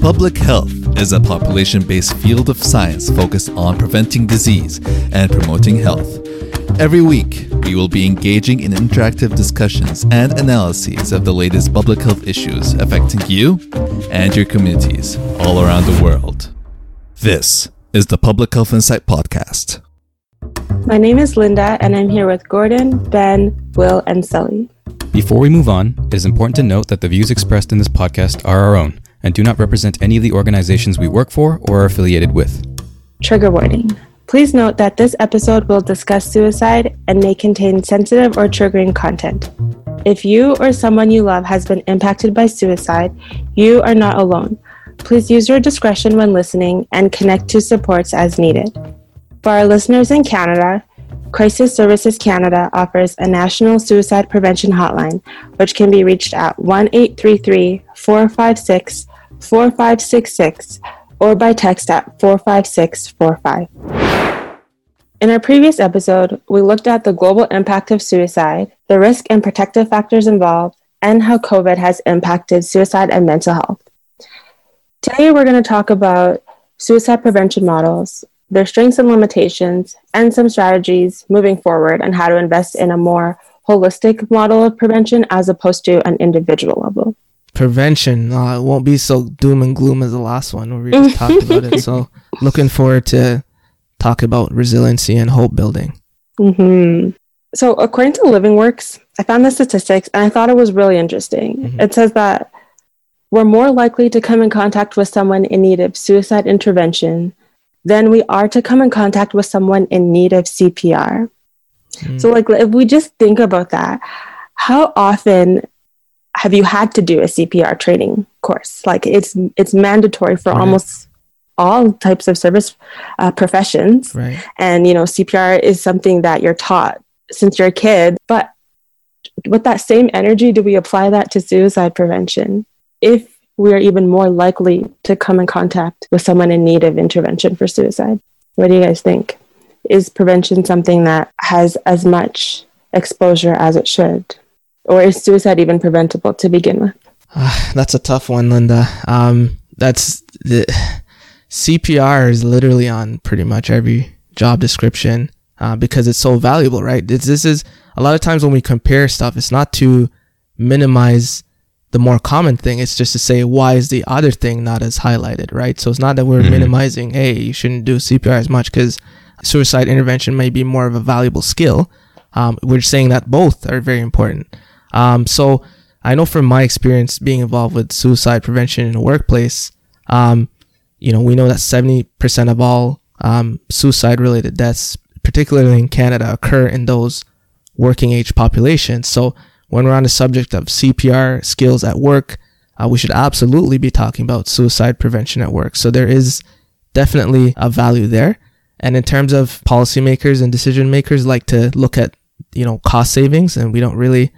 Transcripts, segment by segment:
Public health is a population based field of science focused on preventing disease and promoting health. Every week, we will be engaging in interactive discussions and analyses of the latest public health issues affecting you and your communities all around the world. This is the Public Health Insight Podcast. My name is Linda, and I'm here with Gordon, Ben, Will, and Sully. Before we move on, it is important to note that the views expressed in this podcast are our own and do not represent any of the organizations we work for or are affiliated with. Trigger warning. Please note that this episode will discuss suicide and may contain sensitive or triggering content. If you or someone you love has been impacted by suicide, you are not alone. Please use your discretion when listening and connect to supports as needed. For our listeners in Canada, Crisis Services Canada offers a national suicide prevention hotline, which can be reached at 1 833 456 4566 or by text at 45645. In our previous episode, we looked at the global impact of suicide, the risk and protective factors involved, and how COVID has impacted suicide and mental health. Today, we're going to talk about suicide prevention models, their strengths and limitations, and some strategies moving forward on how to invest in a more holistic model of prevention as opposed to an individual level prevention uh, it won't be so doom and gloom as the last one where we just talked about it. So looking forward to talk about resiliency and hope building. Mm-hmm. So according to Living Works, I found the statistics and I thought it was really interesting. Mm-hmm. It says that we're more likely to come in contact with someone in need of suicide intervention than we are to come in contact with someone in need of CPR. Mm-hmm. So like if we just think about that, how often have you had to do a CPR training course? Like it's it's mandatory for right. almost all types of service uh, professions, right. and you know CPR is something that you're taught since you're a kid. But with that same energy, do we apply that to suicide prevention? If we are even more likely to come in contact with someone in need of intervention for suicide. What do you guys think? Is prevention something that has as much exposure as it should? Or is suicide even preventable to begin with? Uh, that's a tough one, Linda. Um, that's the CPR is literally on pretty much every job description uh, because it's so valuable, right? It's, this is a lot of times when we compare stuff, it's not to minimize the more common thing. It's just to say why is the other thing not as highlighted, right? So it's not that we're mm-hmm. minimizing, hey, you shouldn't do CPR as much because suicide intervention may be more of a valuable skill. Um, we're saying that both are very important. Um, so I know from my experience being involved with suicide prevention in the workplace, um, you know, we know that 70% of all um, suicide related deaths, particularly in Canada, occur in those working age populations. So when we're on the subject of CPR skills at work, uh, we should absolutely be talking about suicide prevention at work. So there is definitely a value there. And in terms of policymakers and decision makers like to look at, you know, cost savings and we don't really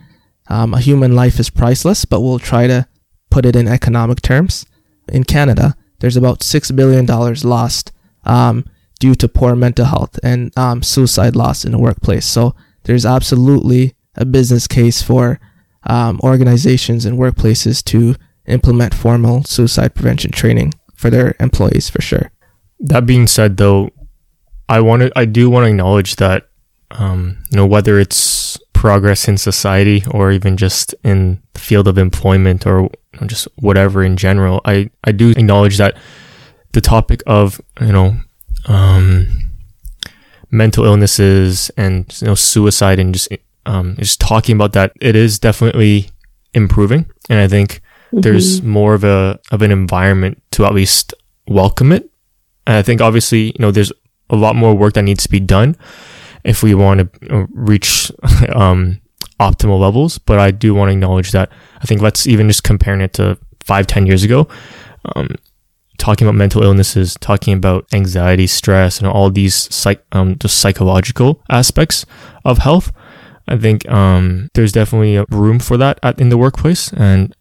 um, a human life is priceless, but we'll try to put it in economic terms. In Canada, there's about $6 billion lost um, due to poor mental health and um, suicide loss in the workplace. So there's absolutely a business case for um, organizations and workplaces to implement formal suicide prevention training for their employees for sure. That being said, though, I want to, I do want to acknowledge that, um, you know, whether it's progress in society or even just in the field of employment or just whatever in general, I, I do acknowledge that the topic of, you know, um, mental illnesses and, you know, suicide and just, um, just talking about that, it is definitely improving. And I think mm-hmm. there's more of a, of an environment to at least welcome it. And I think obviously, you know, there's a lot more work that needs to be done if we want to uh, reach um, optimal levels. But I do want to acknowledge that I think let's even just comparing it to five, ten years ago, um, talking about mental illnesses, talking about anxiety, stress, and all these psych, um, just psychological aspects of health. I think um, there's definitely a room for that at, in the workplace, and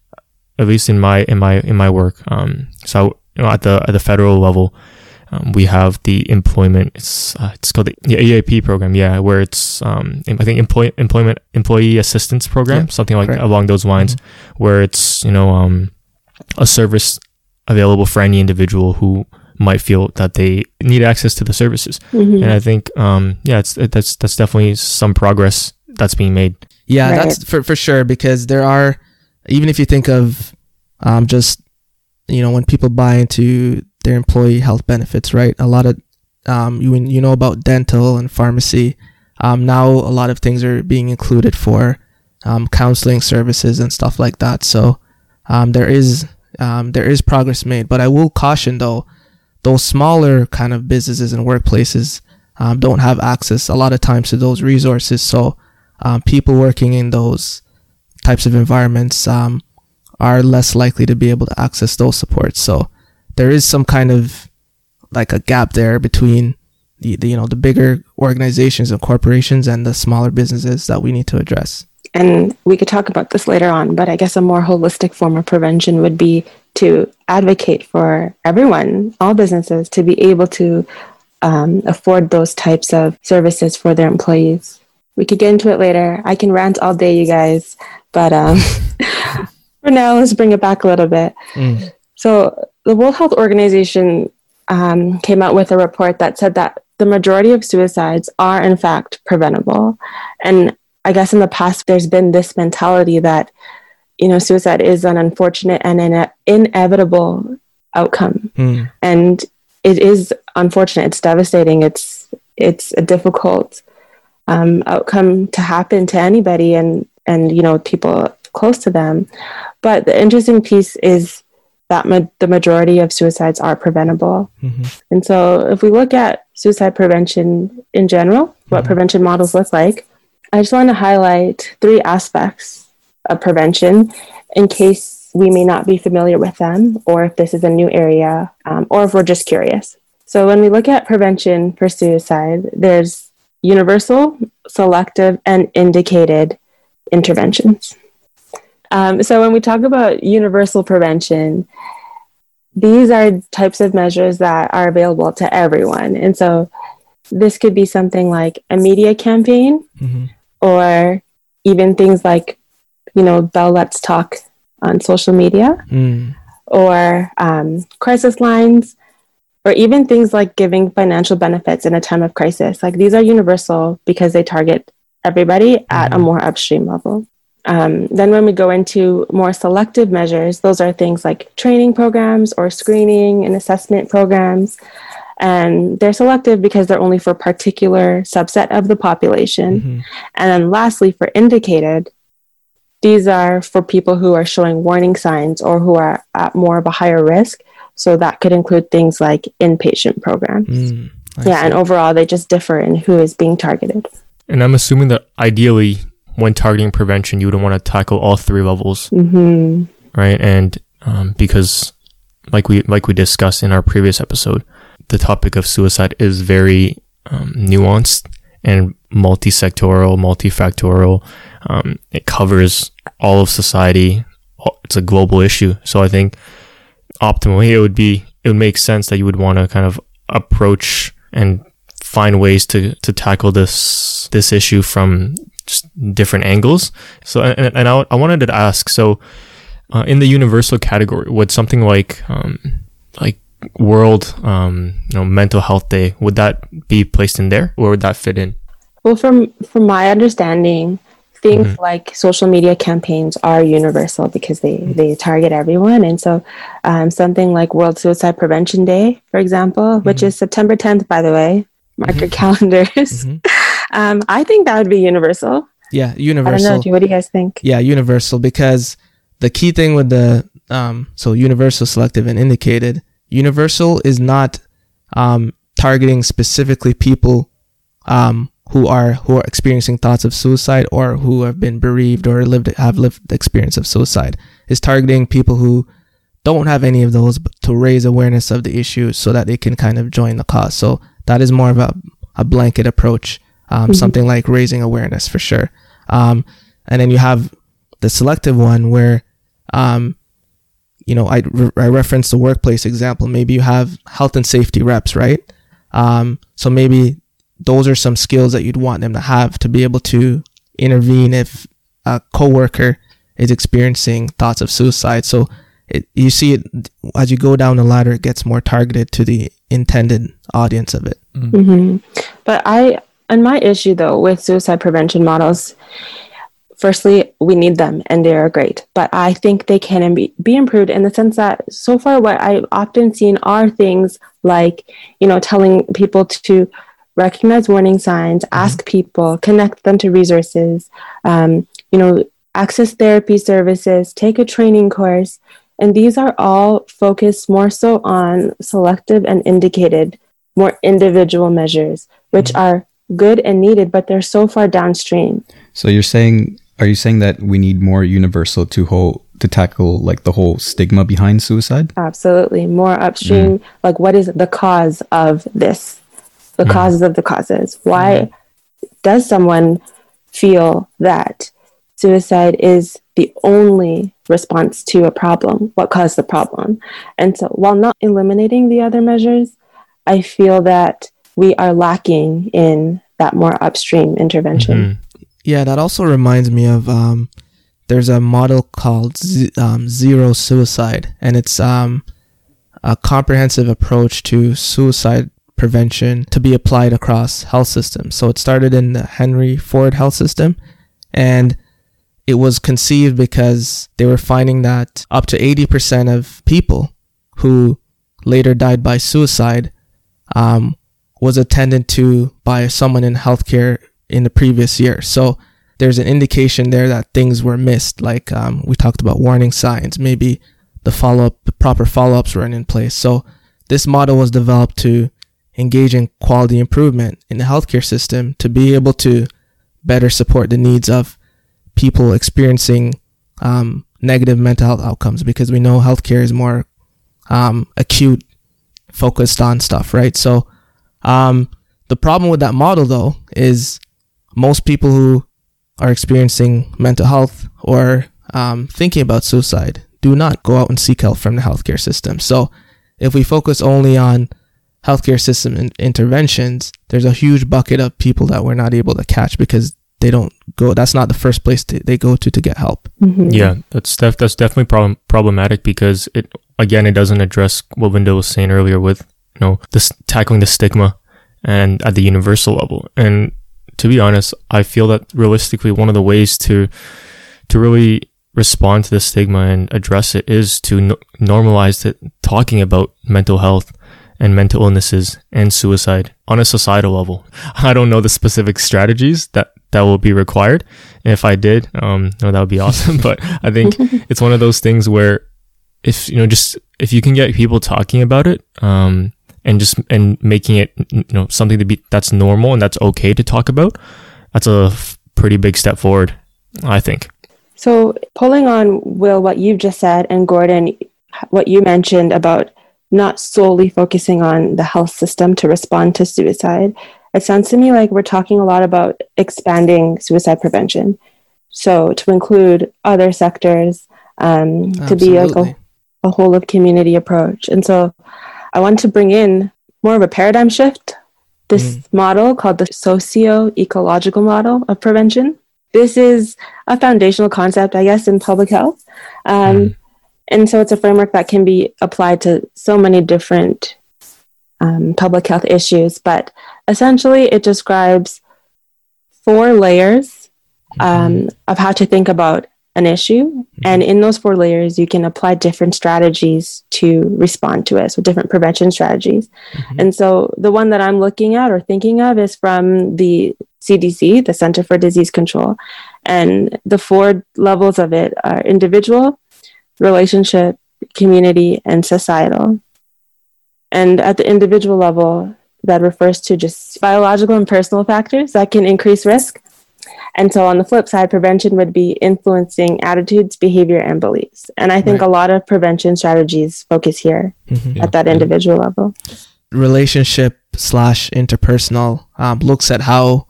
at least in my in my in my work. Um, so you know, at the at the federal level, um, we have the employment. It's uh, it's called the, the, EAP program. Yeah, where it's um, I think employ, employment employee assistance program, yeah, something like along those lines, mm-hmm. where it's you know um, a service available for any individual who might feel that they need access to the services. Mhm. And I think, um, yeah, it's that's that's definitely some progress that's being made. Yeah, Right. that's for for sure because there are even if you think of um just you know when people buy into their employee health benefits, right? A lot of um you you know about dental and pharmacy. Um now a lot of things are being included for um counseling services and stuff like that. So um there is um there is progress made, but I will caution though those smaller kind of businesses and workplaces um, don't have access a lot of times to those resources. So people working in those types of environments are less likely to be able to access those supports. So there is some kind of like a gap there between the, the you know the bigger organizations and corporations and the smaller businesses that we need to address. and we could talk about this later on, but I guess a more holistic form of prevention would be to advocate for everyone, all businesses, to be able to um, afford those types of services for their employees. We could get into it later. I can rant all day, you guys, but um, for now, let's bring it back a little bit. Mm. So, the World Health Organization um, came out with a report that said that the majority of suicides are, in fact, preventable. And I guess in the past, there's been this mentality that, you know, suicide is an unfortunate and an inevitable outcome. Mm. And it is unfortunate. It's devastating. It's it's a difficult um, outcome to happen to anybody, and and you know people close to them. But the interesting piece is that ma- the majority of suicides are preventable. Mhm. And so, if we look at suicide prevention in general, what Mhm. prevention models look like, I just want to highlight three aspects of prevention in case we may not be familiar with them, or if this is a new area, um, or if we're just curious. So, when we look at prevention for suicide, there's universal, selective, and indicated interventions. Um, so, when we talk about universal prevention, these are types of measures that are available to everyone. And so, this could be something like a media campaign, Mhm. or even things like, you know, Bell Let's Talk on social media, Mm. or um, crisis lines, or even things like giving financial benefits in a time of crisis. Like these are universal because they target everybody at a Mhm. more upstream level. Um, then, when we go into more selective measures, those are things like training programs or screening and assessment programs. And they're selective because they're only for a particular subset of the population. Mhm. And then lastly, for indicated, these are for people who are showing warning signs or who are at more of a higher risk. So that could include things like inpatient programs. Mm. Yeah, see. and overall, they just differ in who is being targeted. And I'm assuming that ideally, when targeting prevention, you would want to tackle all three levels, hmm right? And um, because, like we like we discussed in our previous episode, the topic of suicide is very um, nuanced and multi-sectoral, multifactorial. Um, it covers all of society. It's a global issue. So I think optimally, it would be it would make sense that you would want to kind of approach and find ways to to tackle this this issue from just different angles. So and, and I, I wanted to ask so uh, in the universal category would something like um, like World um, you know Mental Health Day would that be placed in there or would that fit in? Well, from from my understanding, things Mhm. like social media campaigns are universal because they they target everyone, and so um, something like World Suicide Prevention Day, for example, which Mhm. is September 10th, by the way, mark your calendars. Mhm. Um, I think that would be universal. Yeah, I don't know. universal. What do you guys think? Yeah, universal because the key thing with the um so universal selective and indicated universal is not um targeting specifically people um who are who are experiencing thoughts of suicide or who have been bereaved or lived have lived the experience of suicide is targeting people who don't have any of those but to raise awareness of the issue so that they can kind of join the cause so that is more of a, a blanket approach um, Mhm. something like raising awareness for sure. Um, and then you have the selective one where um, you know I, re- I referenced the workplace example. Maybe you have health and safety reps right? Um, so maybe those are some skills that you'd want them to have to be able to intervene if a coworker is experiencing thoughts of suicide. So it, you see it as you go down the ladder, it gets more targeted to the intended audience of it. hmm But I, and my issue though with suicide prevention models, firstly, we need them and they are great. But I think they can be, be improved in the sense that so far, what I've often seen are things like, you know, telling people to recognize warning signs, ask people, connect them to resources, um, you know, access therapy services, take a training course. And these are all focused more so on selective and indicated, more individual measures, which mm-hmm. are good and needed, but they're so far downstream. So you're saying, are you saying that we need more universal to whole to tackle like the whole stigma behind suicide? Absolutely. More upstream, mm. like what is the cause of this? The mm. causes of the causes. Why mm. does someone feel that suicide is the only response to a problem? What caused the problem? And so, while not eliminating the other measures, I feel that we are lacking in that more upstream intervention. Mhm. Yeah, that also reminds me of um, there's a model called Z- um, zero suicide, and it's um, a comprehensive approach to suicide prevention to be applied across health systems. So it started in the Henry Ford Health System, and it was conceived because they were finding that up to 80% of people who later died by suicide um, was attended to by someone in healthcare in the previous year. So there's an indication there that things were missed. Like um, we talked about warning signs, maybe the follow up, the proper follow ups weren't in place. So this model was developed to engage in quality improvement in the healthcare system to be able to better support the needs of people experiencing um, negative mental health outcomes because we know healthcare is more um, acute focused on stuff, right? So um, the problem with that model, though, is most people who are experiencing mental health or um, thinking about suicide do not go out and seek help from the healthcare system. So if we focus only on healthcare system in- interventions, there's a huge bucket of people that we're not able to catch because they don't go. That's not the first place to, they go to to get help. Mhm. Yeah, that's def- that's definitely problem- problematic because it again it doesn't address what Linda was saying earlier with you know this tackling the stigma and at the universal level. And to be honest, I feel that realistically one of the ways to to really respond to the stigma and address it is to no- normalize it, talking about mental health and mental illnesses and suicide on a societal level. I don't know the specific strategies that that will be required. And If I did, um, no, that would be awesome. but I think it's one of those things where if you know just if you can get people talking about it um and just and making it you know something to be that's normal and that's okay to talk about that's a f- pretty big step forward i think So, pulling on Will, what you've just said, and Gordon, what you mentioned about not solely focusing on the health system to respond to suicide, it sounds to me like we're talking a lot about expanding suicide prevention. So, to include other sectors, um, to be like a, a whole of community approach. And so, I want to bring in more of a paradigm shift. This model called the socio ecological model of prevention this is a foundational concept, I guess, in public health. Um, And so it's a framework that can be applied to so many different um, public health issues. But essentially, it describes four layers mm-hmm. um, of how to think about an issue. Mm-hmm. And in those four layers, you can apply different strategies to respond to it. So, different prevention strategies. Mm-hmm. And so, the one that I'm looking at or thinking of is from the CDC, the Center for Disease Control. And the four levels of it are individual, relationship, community, and societal. And at the individual level, that refers to just biological and personal factors that can increase risk. And so on the flip side, prevention would be influencing attitudes, behavior, and beliefs. And I think Right. a lot of prevention strategies focus here Mhm. at that individual level. relationship slash interpersonal um, looks at how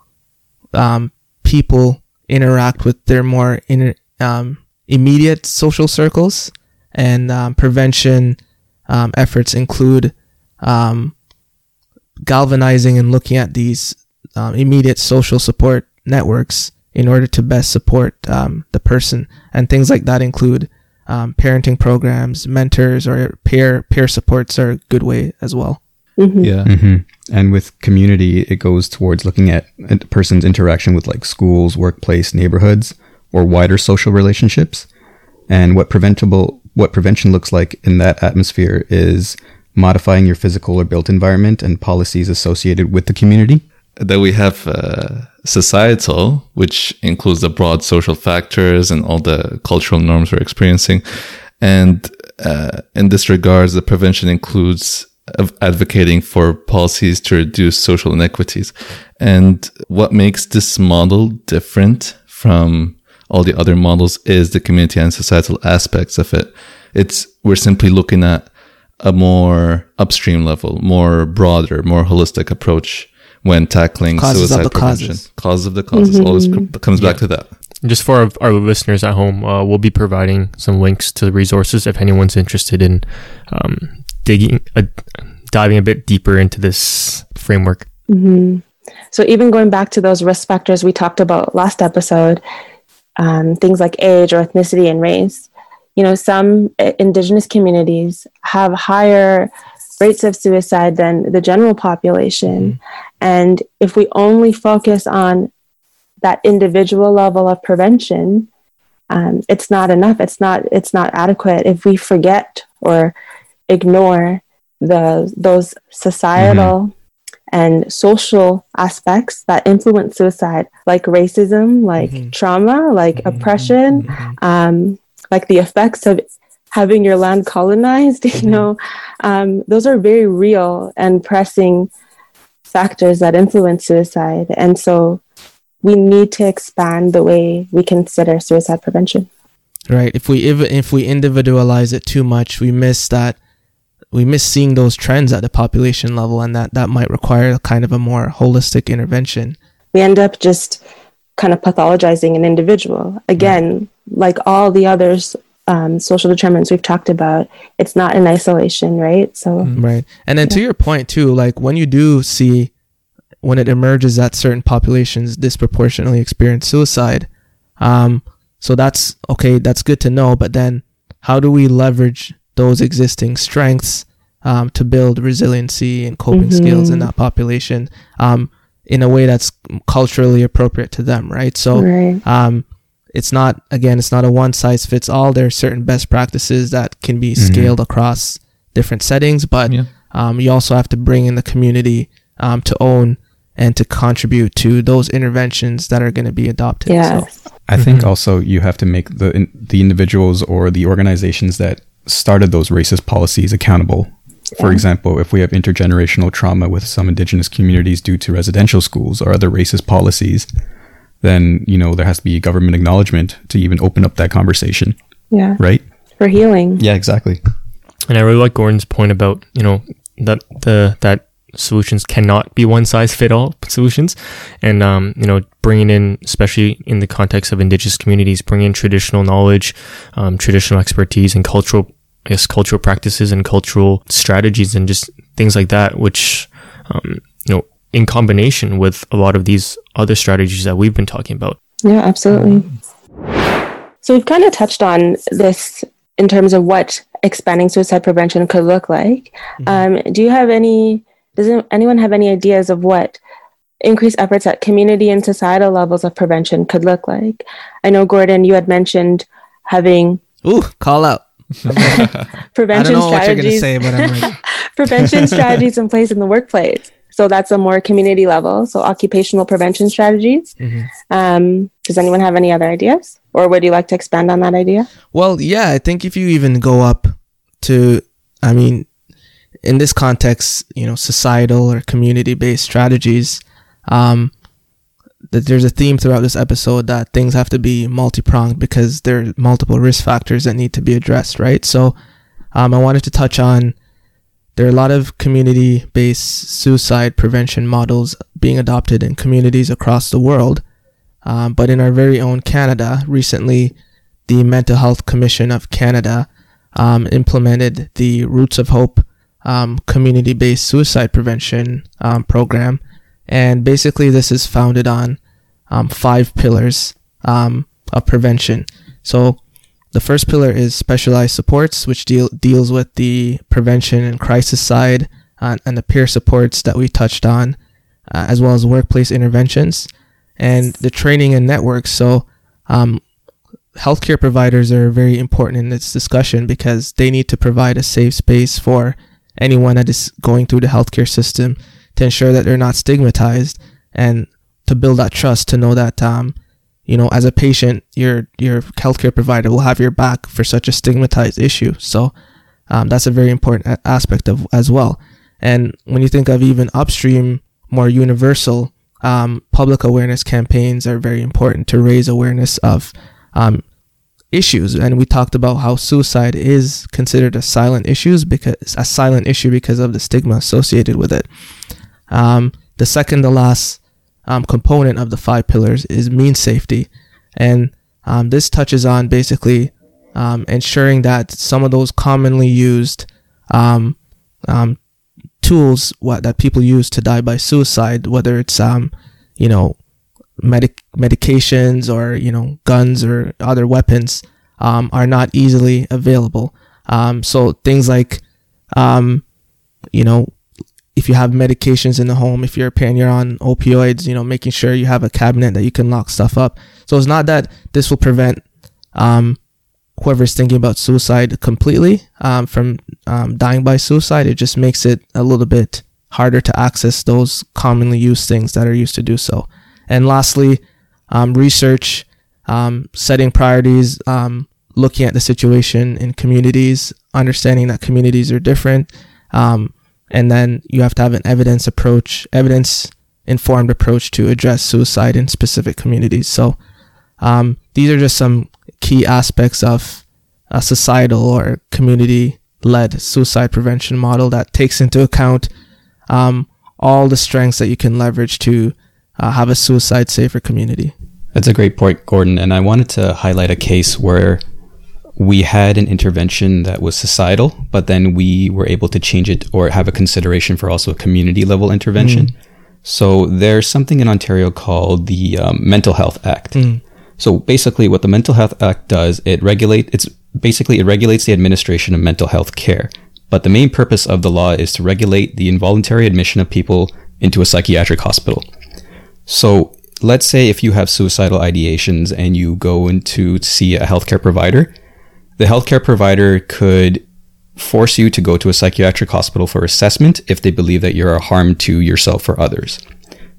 um, people interact with their more inner, um, immediate social circles, and um, prevention um, efforts include um, galvanizing and looking at these um, immediate social support networks in order to best support um, the person. And things like that include um, parenting programs, mentors, or peer peer supports are a good way as well. Mhm. Yeah. hmm And with community, it goes towards looking at a person's interaction with like schools, workplace, neighborhoods, or wider social relationships. And what preventable, what prevention looks like in that atmosphere is modifying your physical or built environment and policies associated with the community. Then we have uh, societal, which includes the broad social factors and all the cultural norms we're experiencing. And uh, in this regards, the prevention includes advocating for policies to reduce social inequities. And what makes this model different from all the other models is the community and societal aspects of it. It's we're simply looking at a more upstream level, more broader, more holistic approach when tackling Causes of suicide the prevention. causes. Causes of the causes always c- comes back to that. Just for our, our listeners at home, uh, we'll be providing some links to the resources if anyone's interested in um, digging, uh, diving a bit deeper into this framework. hmm So even going back to those risk factors we talked about last episode, um, things like age or ethnicity and race, you know, some uh, indigenous communities have higher rates of suicide than the general population. And if we only focus on that individual level of prevention, um, it's not enough. It's not. It's not adequate. If we forget or ignore the those societal and social aspects that influence suicide, like racism, like Mhm. trauma, like Mhm. oppression, um, like the effects of having your land colonized, you know, um, those are very real and pressing factors that influence suicide. And so we need to expand the way we consider suicide prevention. Right. If we if, if we individualize it too much, we miss that we miss seeing those trends at the population level, and that that might require kind of a more holistic intervention. we end up just kind of pathologizing an individual. Again, like all the others, um, social determinants we've talked about, it's not in isolation, right? So, Right. And then to your point too, like when you do see when it emerges that certain populations disproportionately experience suicide, um, so that's okay, that's good to know, but then how do we leverage those existing strengths um, to build resiliency and coping skills in that population um, in a way that's culturally appropriate to them, right? So right. um, it's not again it's not a one size fits all there are certain best practices that can be scaled across different settings but Yeah. um, you also have to bring in the community um, to own and to contribute to those interventions that are going to be adopted Yes. so I think also you have to make the in- the individuals or the organizations that started those racist policies accountable. For Yeah. example, if we have intergenerational trauma with some indigenous communities due to residential schools or other racist policies, then you know there has to be government acknowledgement to even open up that conversation, Yeah. right? For healing. Yeah, exactly. And I really like Gordon's point about you know that the that solutions cannot be one size fit all solutions, and um, you know bringing in especially in the context of indigenous communities, bringing in traditional knowledge, um, traditional expertise, and cultural I guess cultural practices and cultural strategies and just things like that, which um, you know in combination with a lot of these other strategies that we've been talking about. Yeah, absolutely. So we've kind of touched on this in terms of what expanding suicide prevention could look like. Um, do you have any? Does anyone have any ideas of what increased efforts at community and societal levels of prevention could look like? I know Gordon, you had mentioned having ooh call out i prevention don't know what you're going to strategies say but i'm ready prevention strategies in place in the workplace. So that's a more community level. So occupational prevention strategies. Mhm. Um, does anyone have any other ideas, or would you like to expand on that idea? Well, yeah, I think if you even go up to, I mean, in this context, you know, societal or community based strategies, um, that there's a theme throughout this episode that things have to be multi pronged because there are multiple risk factors that need to be addressed, right? So, um, I wanted to touch on there are a lot of community based suicide prevention models being adopted in communities across the world. Um, but in our very own Canada, recently, the Mental Health Commission of Canada um, implemented the Roots of Hope um, community based suicide prevention um, program. And basically, this is founded on um, five pillars um, of prevention. So, the first pillar is specialized supports, which deal deals with the prevention and crisis side, uh, and the peer supports that we touched on, uh, as well as workplace interventions, and the training and networks. So, um, healthcare providers are very important in this discussion because they need to provide a safe space for anyone that is going through the healthcare system to ensure that they're not stigmatized and to build that trust to know that um, you know as a patient your your healthcare provider will have your back for such a stigmatized issue. So um, that's a very important aspect of as well. And when you think of even upstream more universal um, public awareness campaigns are very important to raise awareness of um, issues. And we talked about how suicide is considered a silent issues because a silent issue because of the stigma associated with it. Um, the second to last um, component of the five pillars is mean safety and um, this touches on basically um, ensuring that some of those commonly used um, um, tools what, that people use to die by suicide whether it's you know medic medications or you know guns or other weapons are not easily available. So things like, you know, if you have medications in the home, if you're a parent, you're on opioids, you know, making sure you have a cabinet that you can lock stuff up. So it's not that this will prevent um, whoever's thinking about suicide completely um, from um, dying by suicide. It just makes it a little bit harder to access those commonly used things that are used to do so. And lastly, um, research, um, setting priorities, um, looking at the situation in communities, understanding that communities are different. Um, and then you have to have an evidence approach, evidence informed approach to address suicide in specific communities. So um, these are just some key aspects of a societal or community led suicide prevention model that takes into account um, all the strengths that you can leverage to uh, have a suicide safer community. That's a great point, Gordon. And I wanted to highlight a case where we had an intervention that was societal, but then we were able to change it or have a consideration for also a community level intervention. Mm. So there's something in Ontario called the um, Mental Health Act. Mm. So basically, what the Mental Health Act does, it regulate it's basically it regulates the administration of mental health care. But the main purpose of the law is to regulate the involuntary admission of people into a psychiatric hospital. So let's say if you have suicidal ideations and you go into to see a healthcare provider, the healthcare provider could force you to go to a psychiatric hospital for assessment if they believe that you're a harm to yourself or others.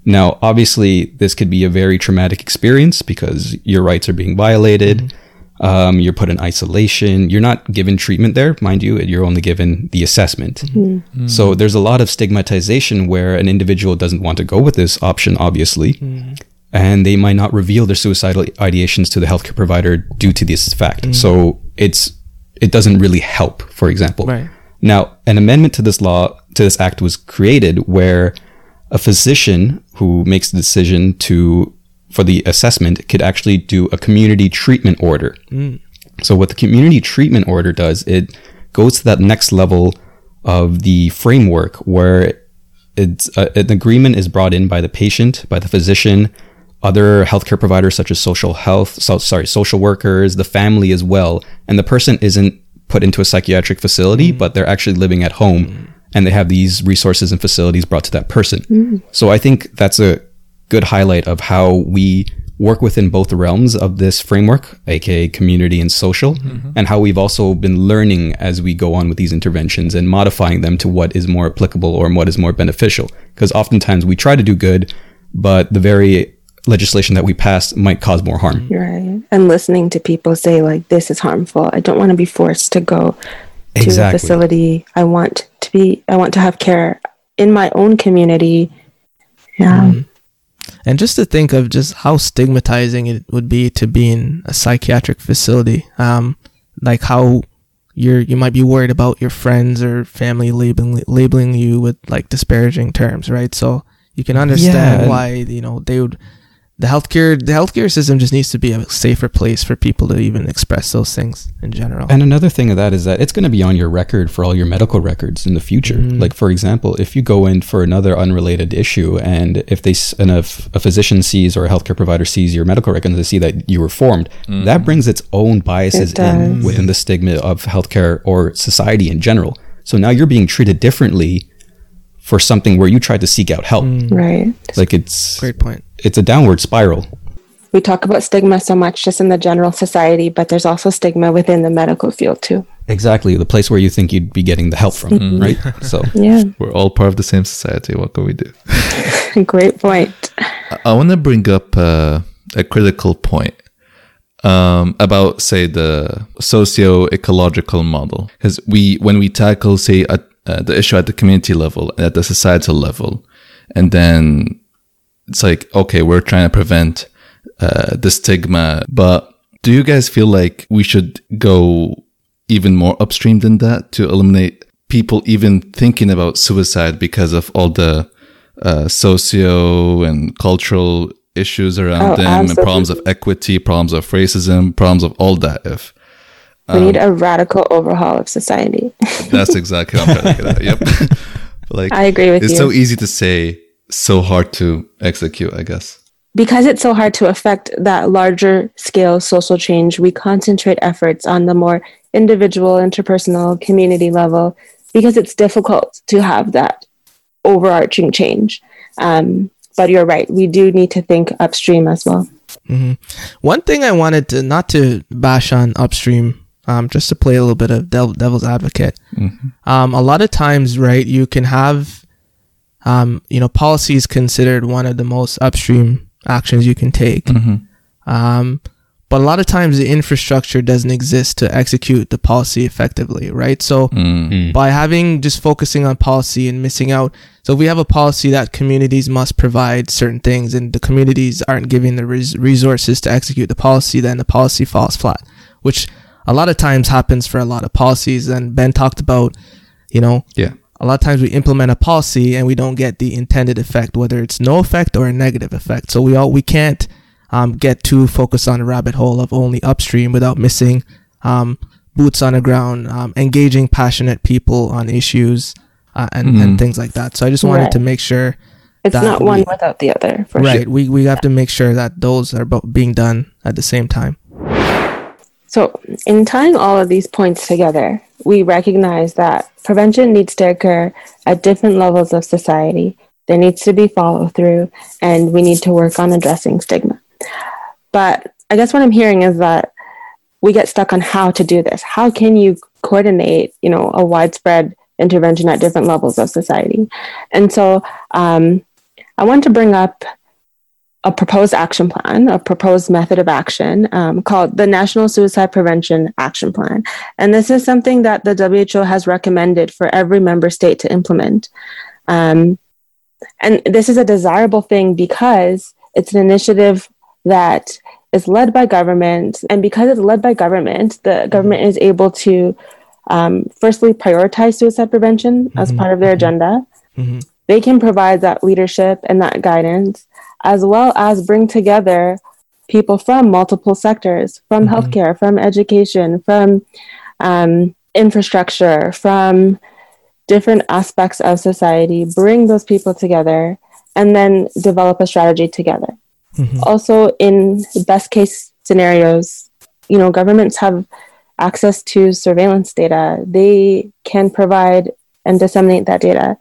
Now, obviously, this could be a very traumatic experience because your rights are being violated. Mm-hmm. Um, you're put in isolation. You're not given treatment there, mind you. You're only given the assessment. Mm-hmm. So there's a lot of stigmatization where an individual doesn't want to go with this option, obviously. Mm-hmm and they might not reveal their suicidal ideations to the healthcare provider due to this fact. Mm. So it's it doesn't really help, for example. Right. Now, an amendment to this law to this act was created where a physician who makes the decision to for the assessment could actually do a community treatment order. Mm. So what the community treatment order does, it goes to that next level of the framework where it's uh, an agreement is brought in by the patient, by the physician, other healthcare providers such as social health, so, sorry, social workers, the family as well. And the person isn't put into a psychiatric facility, mm but they're actually living at home mm and they have these resources and facilities brought to that person. mm So I think that's a good highlight of how we work within both realms of this framework, aka community and social, mm-hmm. and how we've also been learning as we go on with these interventions and modifying them to what is more applicable or what is more beneficial. Because oftentimes we try to do good, but the very legislation that we pass might cause more harm. Right. And listening to people say like this is harmful. I don't want to be forced to go to exactly. a facility. I want to be I want to have care in my own community. Yeah. Mm. And just to think of just how stigmatizing it would be to be in a psychiatric facility. Um like how you're you might be worried about your friends or family labeling labeling you with like disparaging terms, right? So you can understand yeah. why, you know, they would the healthcare the healthcare system just needs to be a safer place for people to even express those things in general. And another thing of that is that it's going to be on your record for all your medical records in the future. Mm. Like for example, if you go in for another unrelated issue, and if they and if a physician sees or a healthcare provider sees your medical records, and they see that you were formed, that brings its own biases It in within the stigma of healthcare or society in general. So now you're being treated differently for something where you tried to seek out help. Right. Like it's Great point. it's a downward spiral. We talk about stigma so much just in the general society, but there's also stigma within the medical field too. Exactly the place where you think you'd be getting the help from, right? So Yeah. We're all part of the same society. What can we do? Great point. I, I want to bring up uh, a critical point um, about, say, the socio-ecological model, because we, when we tackle, say, at, uh, the issue at the community level, at the societal level, and then it's like, okay, we're trying to prevent uh, the stigma, but do you guys feel like we should go even more upstream than that to eliminate people even thinking about suicide because of all the uh, socio and cultural issues around Oh, them and problems of equity, problems of racism, problems of all that. If We need a radical overhaul of society. that's exactly what I'm trying to get at. Yep. like I agree with it's you. It's so easy to say, so hard to execute. I guess. because it's so hard to affect that larger scale social change, we concentrate efforts on the more individual, interpersonal, community level because it's difficult to have that overarching change. Um, but you're right, we do need to think upstream as well. One thing I wanted to not to bash on upstream, um, just to play a little bit of devil's advocate. Um, a lot of times, right, you can have, um, you know, policy is considered one of the most upstream actions you can take. Um, but a lot of times the infrastructure doesn't exist to execute the policy effectively, right? So by having just focusing on policy and missing out. So if we have a policy that communities must provide certain things and the communities aren't giving the res- resources to execute the policy, then the policy falls flat, which a lot of times happens for a lot of policies. And Ben talked about, you know, yeah. a lot of times we implement a policy and we don't get the intended effect, whether it's no effect or a negative effect. So we all we can't um, get too focused on a rabbit hole of only upstream without missing um, boots on the ground, um, engaging passionate people on issues uh, and, and things like that. So I just wanted Right. to make sure It's that not one we- without the other, for right sure. we we have to make sure that those are both being done at the same time. So, in tying all of these points together, we recognize that prevention needs to occur at different levels of society. There needs to be follow through, and we need to work on addressing stigma. But I guess what I'm hearing is that we get stuck on how to do this. How can you coordinate, you know, a widespread intervention at different levels of society? And so, um, I want to bring up a proposed action plan, a proposed method of action um, called the National Suicide Prevention Action Plan. And this is something that the WHO has recommended for every member state to implement. Um, and this is a desirable thing because it's an initiative that is led by government. And because it's led by government, the government is able to um, firstly prioritize suicide prevention as part of their agenda. They can provide that leadership and that guidance as well as bring together people from multiple sectors from healthcare from education from um, infrastructure from different aspects of society bring those people together and then develop a strategy together. Also in best case scenarios you know governments have access to surveillance data. They can provide and disseminate that data.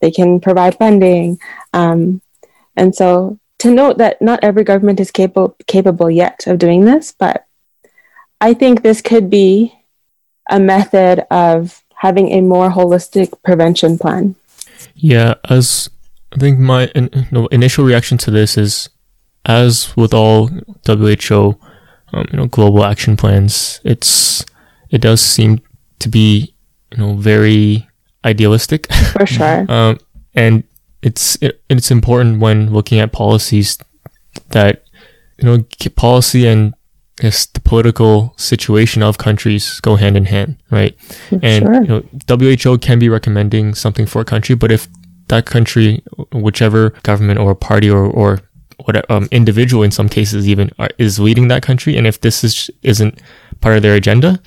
They can provide funding um, and so to note that not every government is capable capable yet of doing this, but I think this could be a method of having a more holistic prevention plan. Yeah, as I think my in, initial reaction to this is, as with all WHO, um, you know, global action plans, it's it does seem to be you know very idealistic, For sure. um, and it's it, it's important when looking at policies that you know policy and the political situation of countries go hand in hand, right? And Sure. you know, WHO can be recommending something for a country, but if that country, whichever government or party or, or what um, individual in some cases even are, is leading that country, and if this is isn't part of their agenda,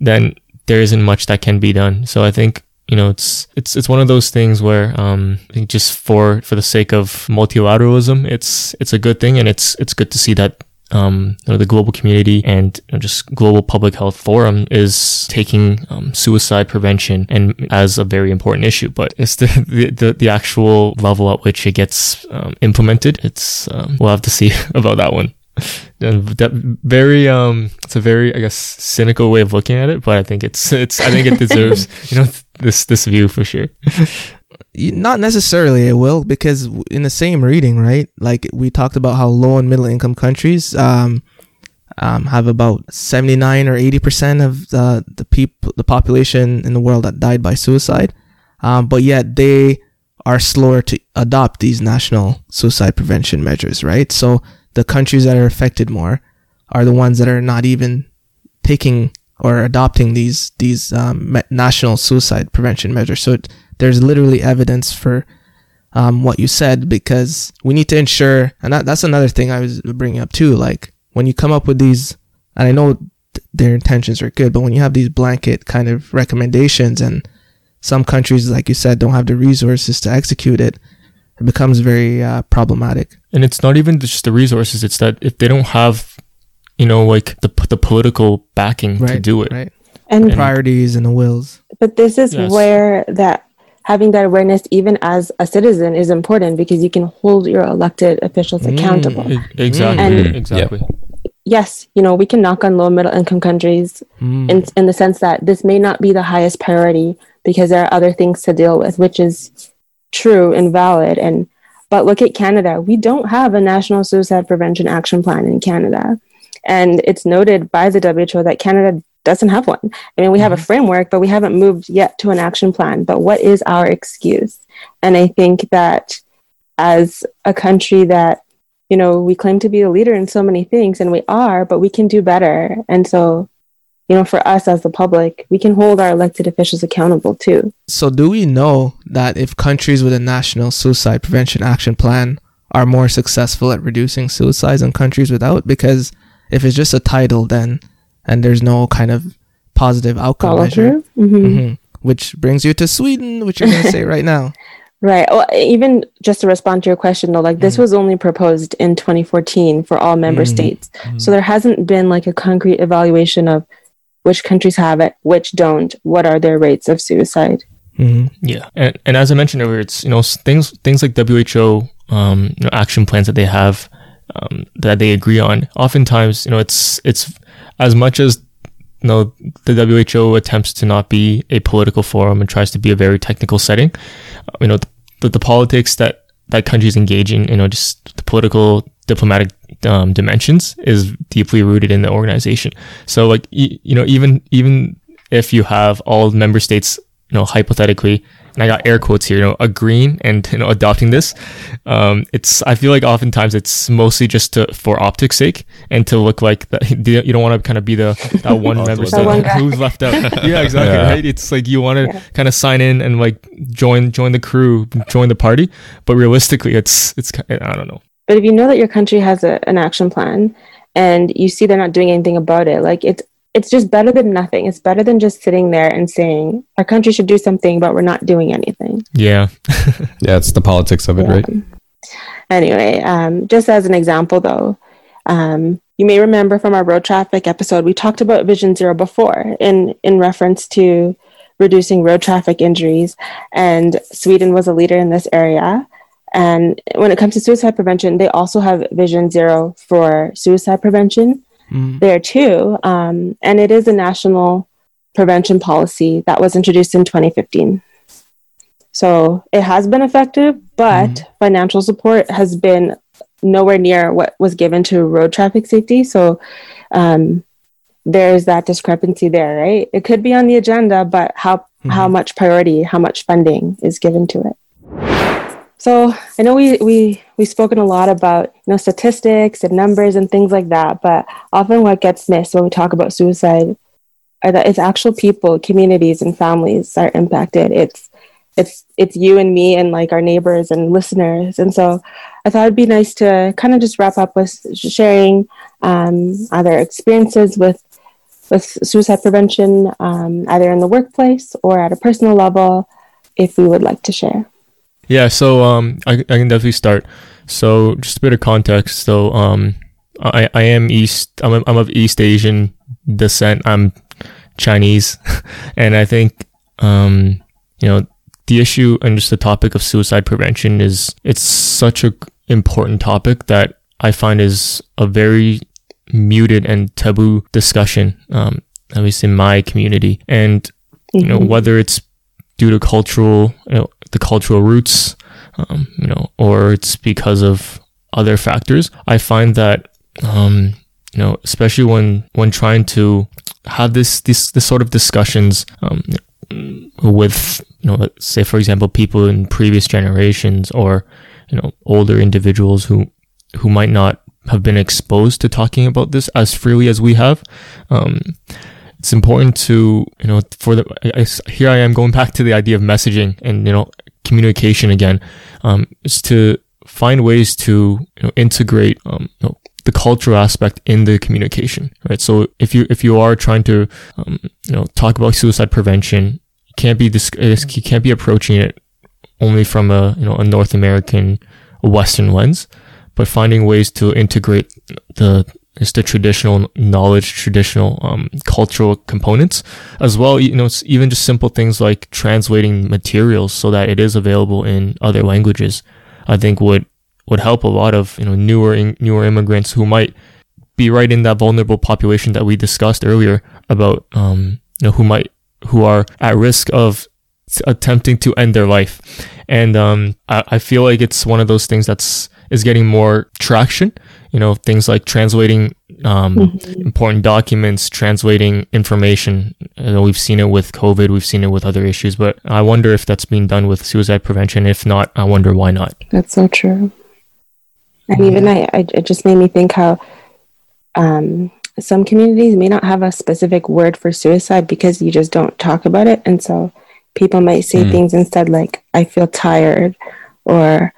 then there isn't much that can be done. So I think you know it's it's it's one of those things where um, I think just for for the sake of multilateralism, it's it's a good thing, and it's it's good to see that um, you know, the global community and you know, just global public health forum is taking um, suicide prevention and as a very important issue. But it's the the, the, actual level at which it gets um, implemented. It's um, we'll have to see about that one. That very um, it's a very I guess cynical way of looking at it, but I think it's it's I think it deserves you know this this view for sure. not necessarily it will because in the same reading right like we talked about how low and middle income countries um, um, have about 79 or 80 percent of the the people the population in the world that died by suicide um, but yet they are slower to adopt these national suicide prevention measures right so the countries that are affected more are the ones that are not even taking or adopting these these um, national suicide prevention measures so it, there's literally evidence for um, what you said because we need to ensure, and that, that's another thing I was bringing up too. Like when you come up with these, and I know th- their intentions are good, but when you have these blanket kind of recommendations, and some countries, like you said, don't have the resources to execute it, it becomes very uh, problematic. And it's not even just the resources; it's that if they don't have, you know, like the the political backing right, to do it, right? And, and priorities and the wills. But this is yes. where that having that awareness even as a citizen is important because you can hold your elected officials mm, accountable. Exactly. And exactly. Yes, you know, we can knock on low middle income countries mm. in in the sense that this may not be the highest priority because there are other things to deal with, which is true and valid and but look at Canada. We don't have a national suicide prevention action plan in Canada. And it's noted by the WHO that Canada doesn't have one. I mean, we have a mm-hmm. framework, but we haven't moved yet to an action plan. But what is our excuse? And I think that as a country that, you know, we claim to be a leader in so many things, and we are, but we can do better. And so, you know, for us as the public, we can hold our elected officials accountable too. So, do we know that if countries with a national suicide prevention action plan are more successful at reducing suicides than countries without? Because if it's just a title, then and there's no kind of positive outcome Follow measure. Mm-hmm. Mm-hmm. Which brings you to Sweden, which you're going to say right now. Right. Well, even just to respond to your question, though, like this mm. was only proposed in 2014 for all member mm. states. Mm. So there hasn't been like a concrete evaluation of which countries have it, which don't, what are their rates of suicide. Mm-hmm. Yeah, and, and as I mentioned earlier, it's you know things things like WHO um, you know, action plans that they have um, that they agree on. Oftentimes, you know, it's it's as much as you know, the WHO attempts to not be a political forum and tries to be a very technical setting. Uh, you know, the, the politics that that countries engage in, you know, just the political diplomatic um, dimensions is deeply rooted in the organization. So, like, you know, even even if you have all member states, you know, hypothetically and I got air quotes here, you know, agreeing and you know adopting this. Um, it's I feel like oftentimes it's mostly just to for optics sake and to look like that you don't want to kind of be the that one member that, who's left out. yeah, exactly. Yeah. Right. It's like you want to yeah. kind of sign in and like join join the crew, join the party, but realistically, it's it's I don't know. But if you know that your country has a, an action plan and you see they're not doing anything about it, like it's it's just better than nothing. It's better than just sitting there and saying our country should do something, but we're not doing anything. Yeah. yeah, it's the politics of it, yeah. right? Anyway, um, just as an example, though, um, you may remember from our road traffic episode, we talked about Vision Zero before in, in reference to reducing road traffic injuries. And Sweden was a leader in this area. And when it comes to suicide prevention, they also have Vision Zero for suicide prevention mm. there too. Um, and it is a national prevention policy that was introduced in 2015. So it has been effective, but mm. financial support has been nowhere near what was given to road traffic safety. So um, there's that discrepancy there, right? It could be on the agenda, but how mm-hmm. how much priority, how much funding is given to it? So I know we we we've spoken a lot about you know statistics and numbers and things like that, but often what gets missed when we talk about suicide are that it's actual people, communities, and families are impacted. It's it's it's you and me and like our neighbors and listeners. And so I thought it'd be nice to kind of just wrap up with sharing um, other experiences with with suicide prevention, um, either in the workplace or at a personal level, if we would like to share. Yeah, so um, I, I can definitely start. So just a bit of context. So um, I, I am East. I'm, I'm of East Asian descent. I'm Chinese, and I think um, you know the issue and just the topic of suicide prevention is it's such a important topic that I find is a very muted and taboo discussion, um, at least in my community. And you know mm-hmm. whether it's due to cultural, you know, the cultural roots, um, you know, or it's because of other factors. I find that um, you know, especially when when trying to have this this this sort of discussions um, with you know, say for example, people in previous generations or you know older individuals who who might not have been exposed to talking about this as freely as we have. Um, it's important to you know for the I, I, here I am going back to the idea of messaging and you know communication again. Um, is to find ways to you know integrate um, you know, the cultural aspect in the communication, right? So if you if you are trying to um, you know talk about suicide prevention, you can't be this you can't be approaching it only from a you know a North American Western lens, but finding ways to integrate the just the traditional knowledge, traditional um, cultural components, as well. You know, it's even just simple things like translating materials so that it is available in other languages. I think would would help a lot of you know newer newer immigrants who might be right in that vulnerable population that we discussed earlier about um, you know who might who are at risk of attempting to end their life and um, I, I feel like it's one of those things that's is getting more traction you know things like translating um, mm-hmm. important documents translating information you know, we've seen it with covid we've seen it with other issues but i wonder if that's being done with suicide prevention if not i wonder why not that's so true and even I, I, it just made me think how um, some communities may not have a specific word for suicide because you just don't talk about it. And so people might say mm. things instead like, I feel tired or,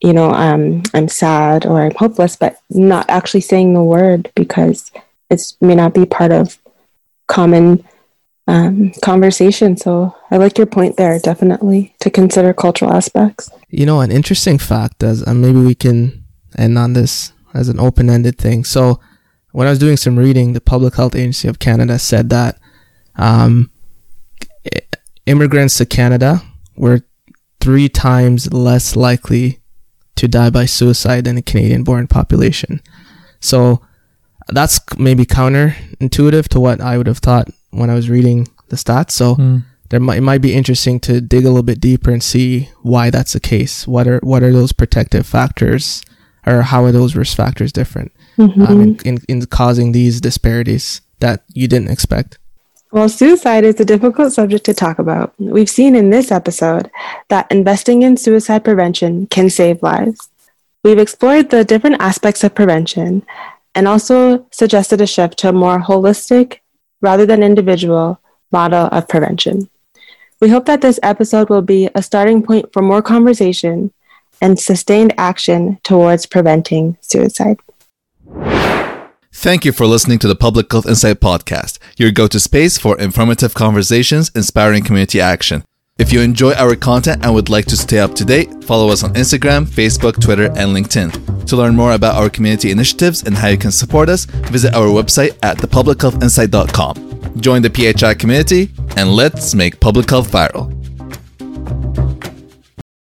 you know, um, I'm sad or I'm hopeless, but not actually saying the word because it may not be part of common um, conversation. So I like your point there, definitely, to consider cultural aspects. You know, an interesting fact is uh, maybe we can end on this as an open ended thing. So when I was doing some reading, the Public Health Agency of Canada said that um, immigrants to Canada were three times less likely to die by suicide than the Canadian born population. So that's maybe counterintuitive to what I would have thought when I was reading the stats. So mm. there might, it might be interesting to dig a little bit deeper and see why that's the case. What are what are those protective factors or how are those risk factors different mm-hmm. um, in, in, in causing these disparities that you didn't expect? Well, suicide is a difficult subject to talk about. We've seen in this episode that investing in suicide prevention can save lives. We've explored the different aspects of prevention and also suggested a shift to a more holistic, rather than individual, model of prevention. We hope that this episode will be a starting point for more conversation and sustained action towards preventing suicide. Thank you for listening to the Public Health Insight Podcast, your go to space for informative conversations, inspiring community action. If you enjoy our content and would like to stay up to date, follow us on Instagram, Facebook, Twitter, and LinkedIn. To learn more about our community initiatives and how you can support us, visit our website at thepublichealthinsight.com. Join the PHI community and let's make public health viral.